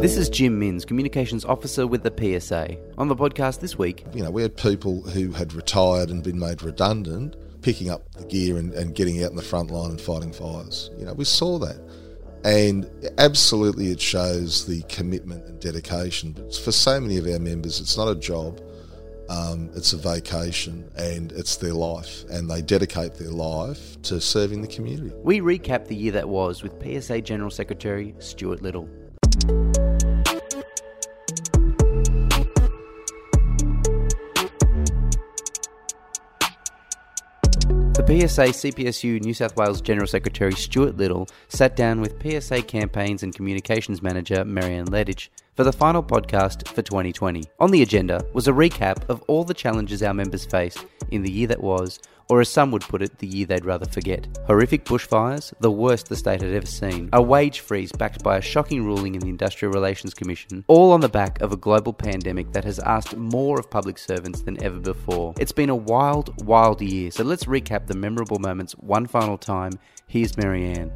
This is Jim Minns, Communications Officer with the PSA. On the podcast this week, You know, we had people who had retired and been made redundant picking up the gear and, and getting out in the front line and fighting fires. You know, we saw that. And absolutely, it shows the commitment and dedication. But for so many of our members, it's not a job, um, it's a vacation and it's their life. And they dedicate their life to serving the community. we recap the year that was with PSA General Secretary Stuart Little. PSA CPSU New South Wales General Secretary Stuart Little sat down with PSA Campaigns and Communications Manager Marianne Ledich for the final podcast for 2020. On the agenda was a recap of all the challenges our members faced in the year that was, or as some would put it, the year they'd rather forget. Horrific bushfires, the worst the state had ever seen, a wage freeze backed by a shocking ruling in the Industrial Relations Commission, all on the back of a global pandemic that has asked more of public servants than ever before. It's been a wild, wild year, so let's recap the memorable moments one final time. Here's Marianne.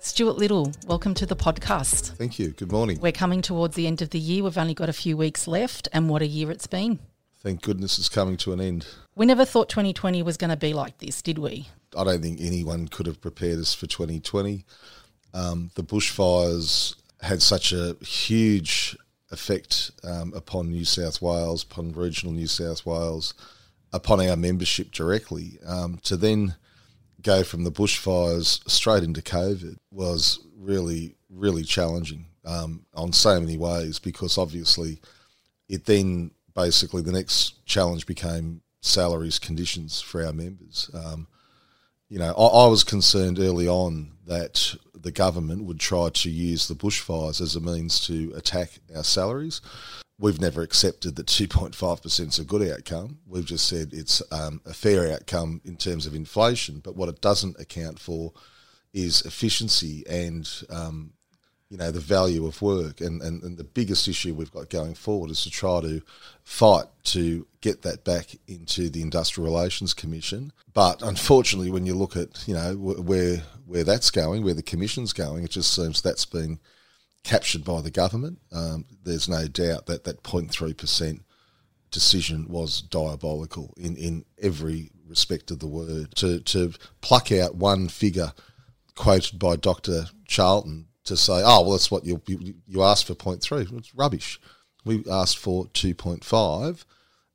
Stuart Little, welcome to the podcast. Thank you. Good morning. We're coming towards the end of the year. We've only got a few weeks left, and what a year it's been. Thank goodness it's coming to an end. We never thought 2020 was going to be like this, did we? I don't think anyone could have prepared us for 2020. Um, the bushfires had such a huge effect um, upon New South Wales, upon regional New South Wales, upon our membership directly. Um, to then go from the bushfires straight into COVID was really, really challenging um, on so many ways because obviously it then basically the next challenge became salaries conditions for our members. Um, you know, I, I was concerned early on that the government would try to use the bushfires as a means to attack our salaries. We've never accepted that 2.5% is a good outcome. We've just said it's um, a fair outcome in terms of inflation. But what it doesn't account for is efficiency and um, you know the value of work. And, and, and the biggest issue we've got going forward is to try to fight to get that back into the industrial relations commission. But unfortunately when you look at you know where where that's going where the commission's going it just seems that's been captured by the government. Um, there's no doubt that that 0.3% decision was diabolical in, in every respect of the word. To to pluck out one figure quoted by Dr. Charlton to say, oh, well, that's what you you, you asked for 0.3. It's rubbish. We asked for 2.5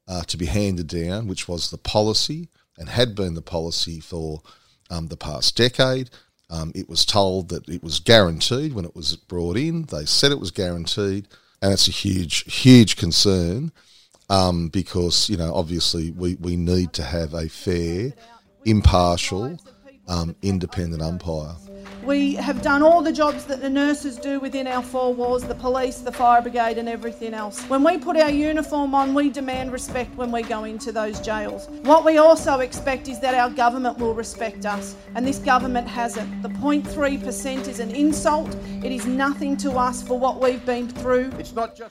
uh, to be handed down, which was the policy and had been the policy for um, the past decade. Um, it was told that it was guaranteed when it was brought in. They said it was guaranteed, and it's a huge, huge concern um, because, you know, obviously we, we need to have a fair, impartial, um, independent umpire. We have done all the jobs that the nurses do within our four walls the police, the fire brigade, and everything else. When we put our uniform on, we demand respect when we go into those jails. What we also expect is that our government will respect us, and this government hasn't. The 0.3% is an insult, it is nothing to us for what we've been through.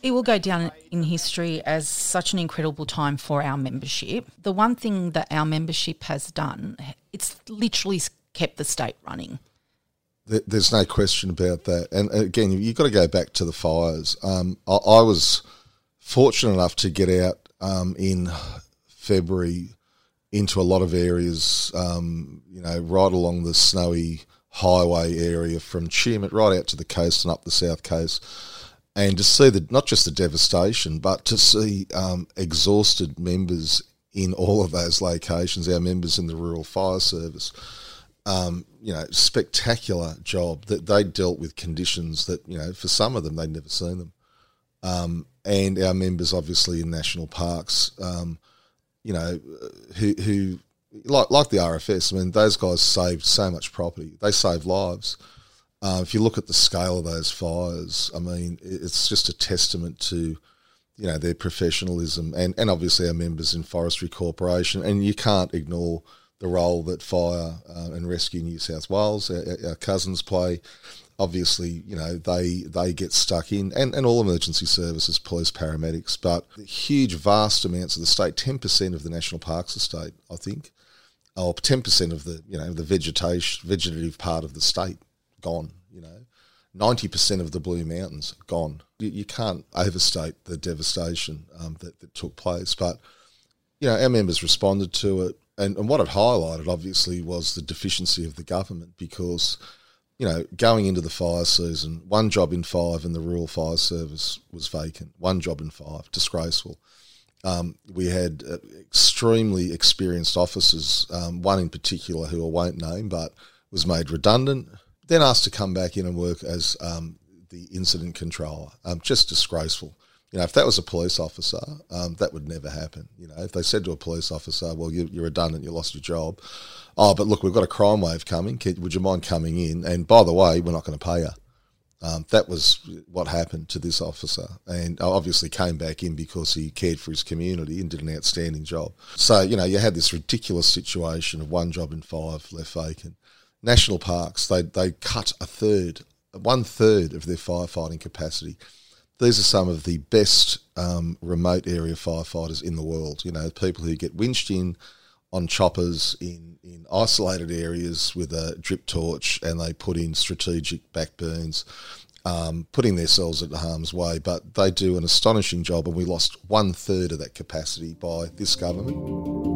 It will go down in history as such an incredible time for our membership. The one thing that our membership has done, it's literally kept the state running. There's no question about that. And again, you've got to go back to the fires. Um, I, I was fortunate enough to get out um, in February into a lot of areas, um, you know, right along the snowy highway area from Tumut right out to the coast and up the south coast. And to see the not just the devastation, but to see um, exhausted members in all of those locations, our members in the rural fire service, um, you know, spectacular job that they dealt with conditions that, you know, for some of them they'd never seen them. Um, and our members, obviously, in national parks, um, you know, who, who like like the RFS. I mean, those guys saved so much property. They saved lives. Uh, if you look at the scale of those fires, I mean, it's just a testament to you know their professionalism and, and obviously our members in Forestry Corporation. And you can't ignore the role that Fire uh, and Rescue New South Wales, our, our cousins, play. Obviously, you know they they get stuck in, and, and all emergency services, police, paramedics, but huge, vast amounts of the state, ten percent of the national parks estate, I think, or ten percent of the you know the vegetation, vegetative part of the state gone. You know, 90% of the Blue Mountains gone. You, you can't overstate the devastation um, that, that took place. But, you know, our members responded to it. And, and what it highlighted, obviously, was the deficiency of the government because, you know, going into the fire season, one job in five in the rural fire service was vacant. One job in five, disgraceful. Um, we had uh, extremely experienced officers, um, one in particular who I won't name, but was made redundant, then asked to come back in and work as um, the incident controller. Um, just disgraceful. You know, if that was a police officer, um, that would never happen. You know, if they said to a police officer, "Well, you, are redundant, you lost your job," oh, but look, we've got a crime wave coming. would you mind coming in? And by the way, we're not going to pay you. Um, that was what happened to this officer, and obviously came back in because he cared for his community and did an outstanding job. So you know, you had this ridiculous situation of one job in five left vacant national parks, they, they cut a third, one third of their firefighting capacity. These are some of the best um, remote area firefighters in the world. You know, people who get winched in on choppers in, in isolated areas with a drip torch and they put in strategic backburns, um, putting themselves at harm's way. But they do an astonishing job, and we lost one third of that capacity by this government.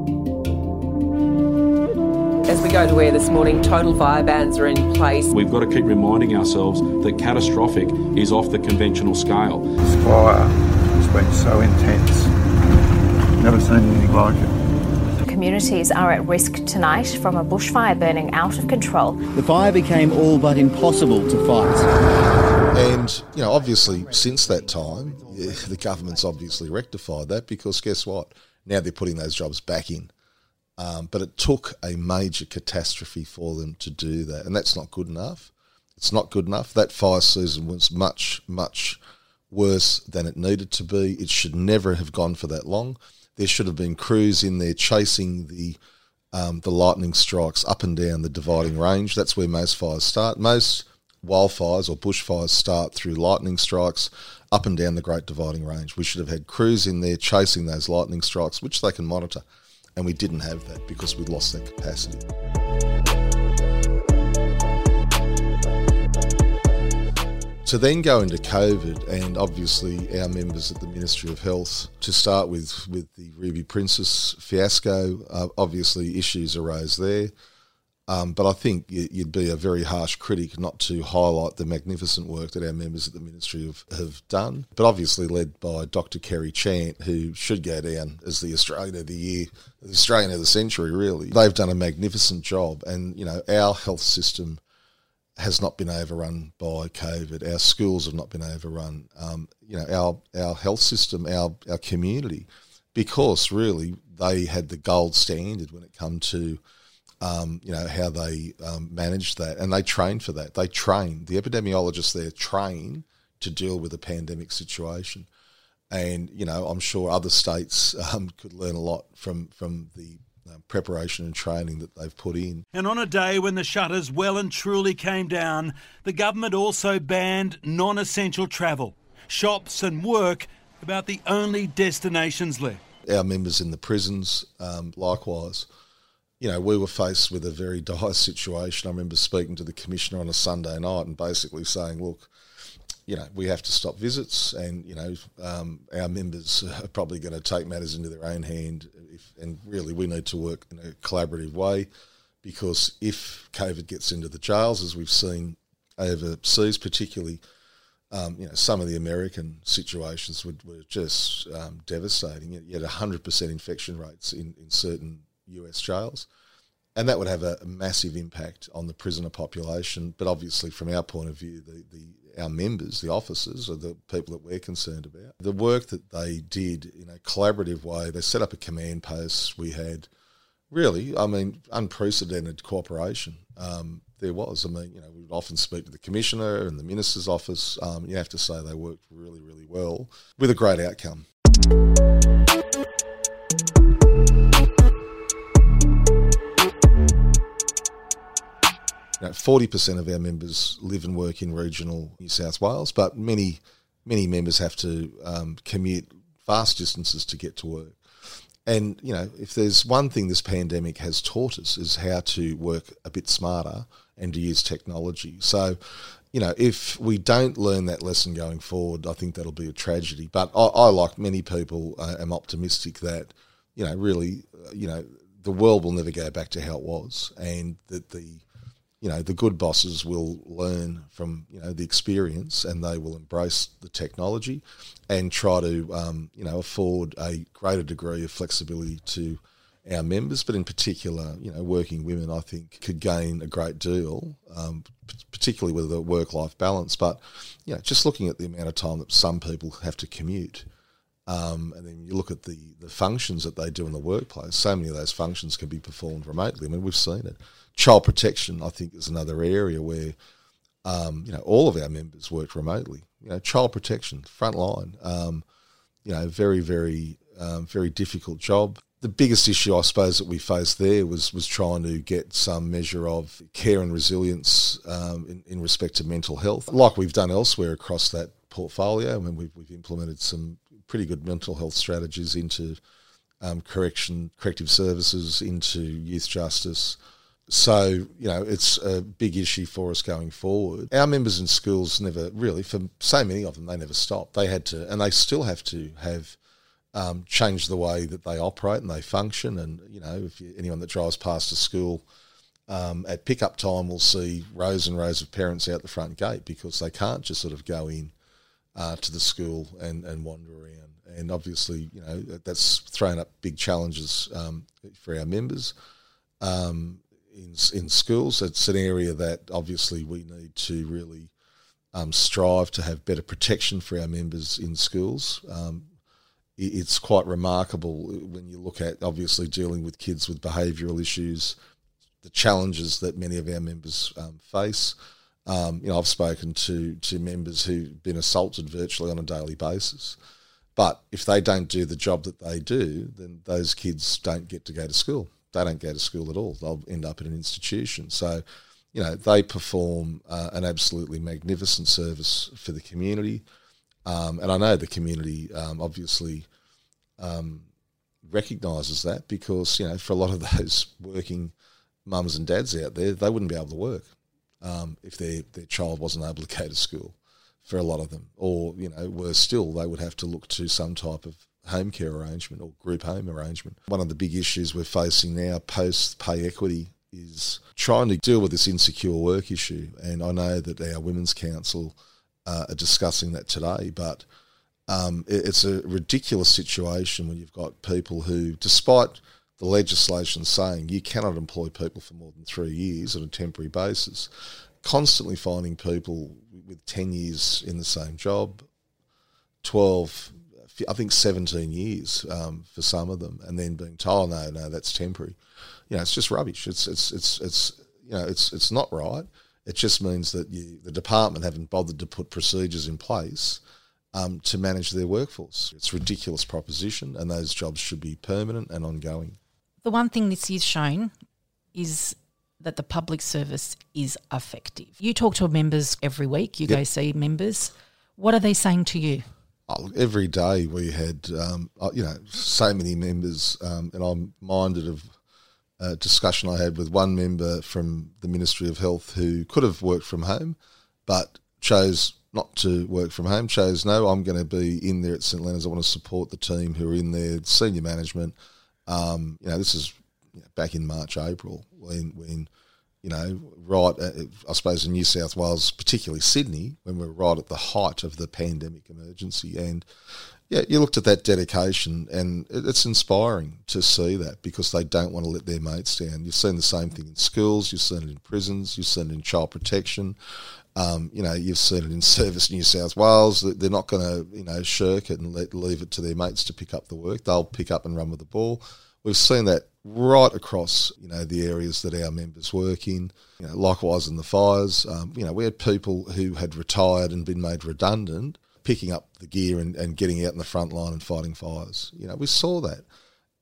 As we go to air this morning, total fire bans are in place. We've got to keep reminding ourselves that catastrophic is off the conventional scale. This fire has been so intense. Never seen anything like it. Communities are at risk tonight from a bushfire burning out of control. The fire became all but impossible to fight. And, you know, obviously, since that time, the government's obviously rectified that because guess what? Now they're putting those jobs back in. Um, but it took a major catastrophe for them to do that, and that's not good enough. It's not good enough. That fire season was much, much worse than it needed to be. It should never have gone for that long. There should have been crews in there chasing the um, the lightning strikes up and down the dividing range. That's where most fires start. Most wildfires or bushfires start through lightning strikes up and down the Great Dividing Range. We should have had crews in there chasing those lightning strikes, which they can monitor and we didn't have that because we lost that capacity. To then go into COVID, and obviously our members at the Ministry of Health, to start with, with the Ruby Princess fiasco, uh, obviously issues arose there. Um, but I think you'd be a very harsh critic not to highlight the magnificent work that our members at the Ministry have, have done. But obviously led by Dr. Kerry Chant, who should go down as the Australian of the Year, the Australian of the Century, really. They've done a magnificent job. And, you know, our health system has not been overrun by COVID. Our schools have not been overrun. Um, you know, our, our health system, our, our community, because really they had the gold standard when it come to – um, you know, how they um, manage that. And they train for that. They train. The epidemiologists there train to deal with a pandemic situation. And, you know, I'm sure other states um, could learn a lot from, from the uh, preparation and training that they've put in. And on a day when the shutters well and truly came down, the government also banned non essential travel. Shops and work about the only destinations left. Our members in the prisons, um, likewise, you know, we were faced with a very dire situation. I remember speaking to the commissioner on a Sunday night and basically saying, look, you know, we have to stop visits, and you know, um, our members are probably going to take matters into their own hand. If, and really, we need to work in a collaborative way because if COVID gets into the jails, as we've seen overseas, particularly, um, you know, some of the American situations were, were just um, devastating. You had 100% infection rates in, in certain US jails. And that would have a, massive impact on the prisoner population. But obviously, from our point of view, the, the our members, the officers, are the people that we're concerned about. The work that they did in a collaborative way, they set up a command post. We had really, I mean, unprecedented cooperation. Um, there was. I mean, you know, we would often speak to the commissioner and the minister's office. Um, you have to say they worked really, really well with a great outcome. Forty percent of our members live and work in regional New South Wales, but many many members have to um, commute vast distances to get to work. And you know, if there's one thing this pandemic has taught us is how to work a bit smarter and to use technology. So, you know, if we don't learn that lesson going forward, I think that'll be a tragedy. But I, I like many people, uh, am optimistic that, you know, really, uh, you know, the world will never go back to how it was, and that the, you know, the good bosses will learn from you know the experience, and they will embrace the technology, and try to um, you know afford a greater degree of flexibility to our members, but in particular, you know, working women, I think, could gain a great deal, um, particularly with the work-life balance. But you know, just looking at the amount of time that some people have to commute, um, and then you look at the the functions that they do in the workplace. So many of those functions can be performed remotely. I mean, we've seen it. Child protection, I think, is another area where um, you know all of our members work remotely. You know, child protection, front line. Um, you know, very, very, um, very difficult job the biggest issue, I suppose, that we faced there was was trying to get some measure of care and resilience um, in, in respect to mental health, like we've done elsewhere across that portfolio. I mean, we've, we've implemented some pretty good mental health strategies into um, correction, corrective services, into youth justice. So, you know, it's a big issue for us going forward. Our members in schools never really, for so many of them, they never stopped. They had to, and they still have to have um, change the way that they operate and they function. And you know, if you, anyone that drives past a school um, at pickup time will see rows and rows of parents out the front gate because they can't just sort of go in uh, to the school and, and wander around. And obviously, you know, that's thrown up big challenges um, for our members. Um, in, in schools, it's an area that obviously we need to really um, strive to have better protection for our members in schools. Um, it's quite remarkable when you look at obviously dealing with kids with behavioural issues, the challenges that many of our members um, face. Um, you know, I've spoken to to members who've been assaulted virtually on a daily basis, but if they don't do the job that they do, then those kids don't get to go to school. They don't go to school at all. They'll end up in an institution. So, you know, they perform uh, an absolutely magnificent service for the community. Um, and I know the community um, obviously um, recognises that because you know for a lot of those working mums and dads out there, they wouldn't be able to work um, if their their child wasn't able to go to school. For a lot of them, or you know, worse still, they would have to look to some type of home care arrangement or group home arrangement. One of the big issues we're facing now post pay equity is trying to deal with this insecure work issue. And I know that our Women's Council uh, are discussing that today, but um, it, it's a ridiculous situation when you've got people who, despite the legislation saying you cannot employ people for more than three years on a temporary basis, constantly finding people with 10 years in the same job, 12, I think 17 years um, for some of them, and then being told, no, no, that's temporary. You know, it's just rubbish. It's, it's, it's, it's, you know, it's, it's not right. It just means that you, the department haven't bothered to put procedures in place um, to manage their workforce. It's a ridiculous proposition, and those jobs should be permanent and ongoing. The one thing this is shown is that the public service is effective. You talk to members every week, you yep. go see members. What are they saying to you? Oh, every day we had, um, uh, you know, so many members, um, and I'm minded of a discussion I had with one member from the Ministry of Health who could have worked from home, but chose not to work from home, chose no, I'm going to be in there at St Leonard's. I want to support the team who are in there, senior management. Um, you know, this is back in March, April, when when you know, right, at, I suppose in New South Wales, particularly Sydney, when we're right at the height of the pandemic emergency, and yeah, you looked at that dedication, and it's inspiring to see that because they don't want to let their mates down. You've seen the same thing in schools, you've seen it in prisons, you've seen it in child protection. Um, you know, you've seen it in Service New South Wales. They're not going to, you know, shirk it and let, leave it to their mates to pick up the work. They'll pick up and run with the ball. We've seen that right across, you know, the areas that our members work in. You know, likewise in the fires, um, you know, we had people who had retired and been made redundant picking up the gear and, and getting out in the front line and fighting fires. You know, we saw that.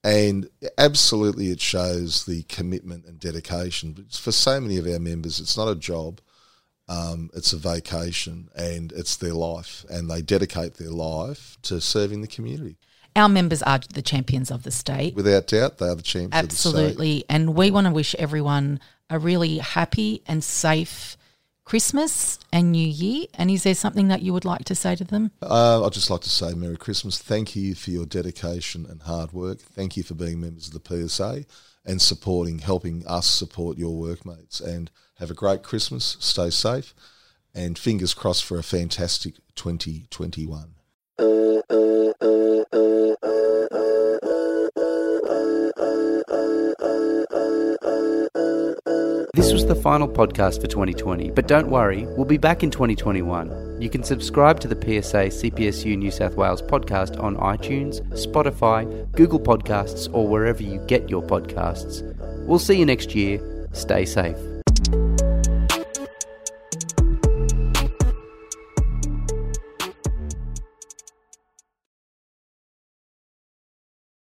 And absolutely, it shows the commitment and dedication. But for so many of our members, it's not a job um, it's a vacation and it's their life, and they dedicate their life to serving the community. Our members are the champions of the state. Without doubt, they are the champions Absolutely. And we want to wish everyone a really happy and safe Christmas and New Year. And is there something that you would like to say to them? Uh, I'd just like to say Merry Christmas. Thank you for your dedication and hard work. Thank you for being members of the PSA and supporting, helping us support your workmates. And have a great Christmas. Stay safe. And fingers crossed for a fantastic 2021. This was the final podcast for 2020, but don't worry, we'll be back in 2021. You can subscribe to the PSA CPSU New South Wales podcast on iTunes, Spotify, Google Podcasts, or wherever you get your podcasts. We'll see you next year. Stay safe.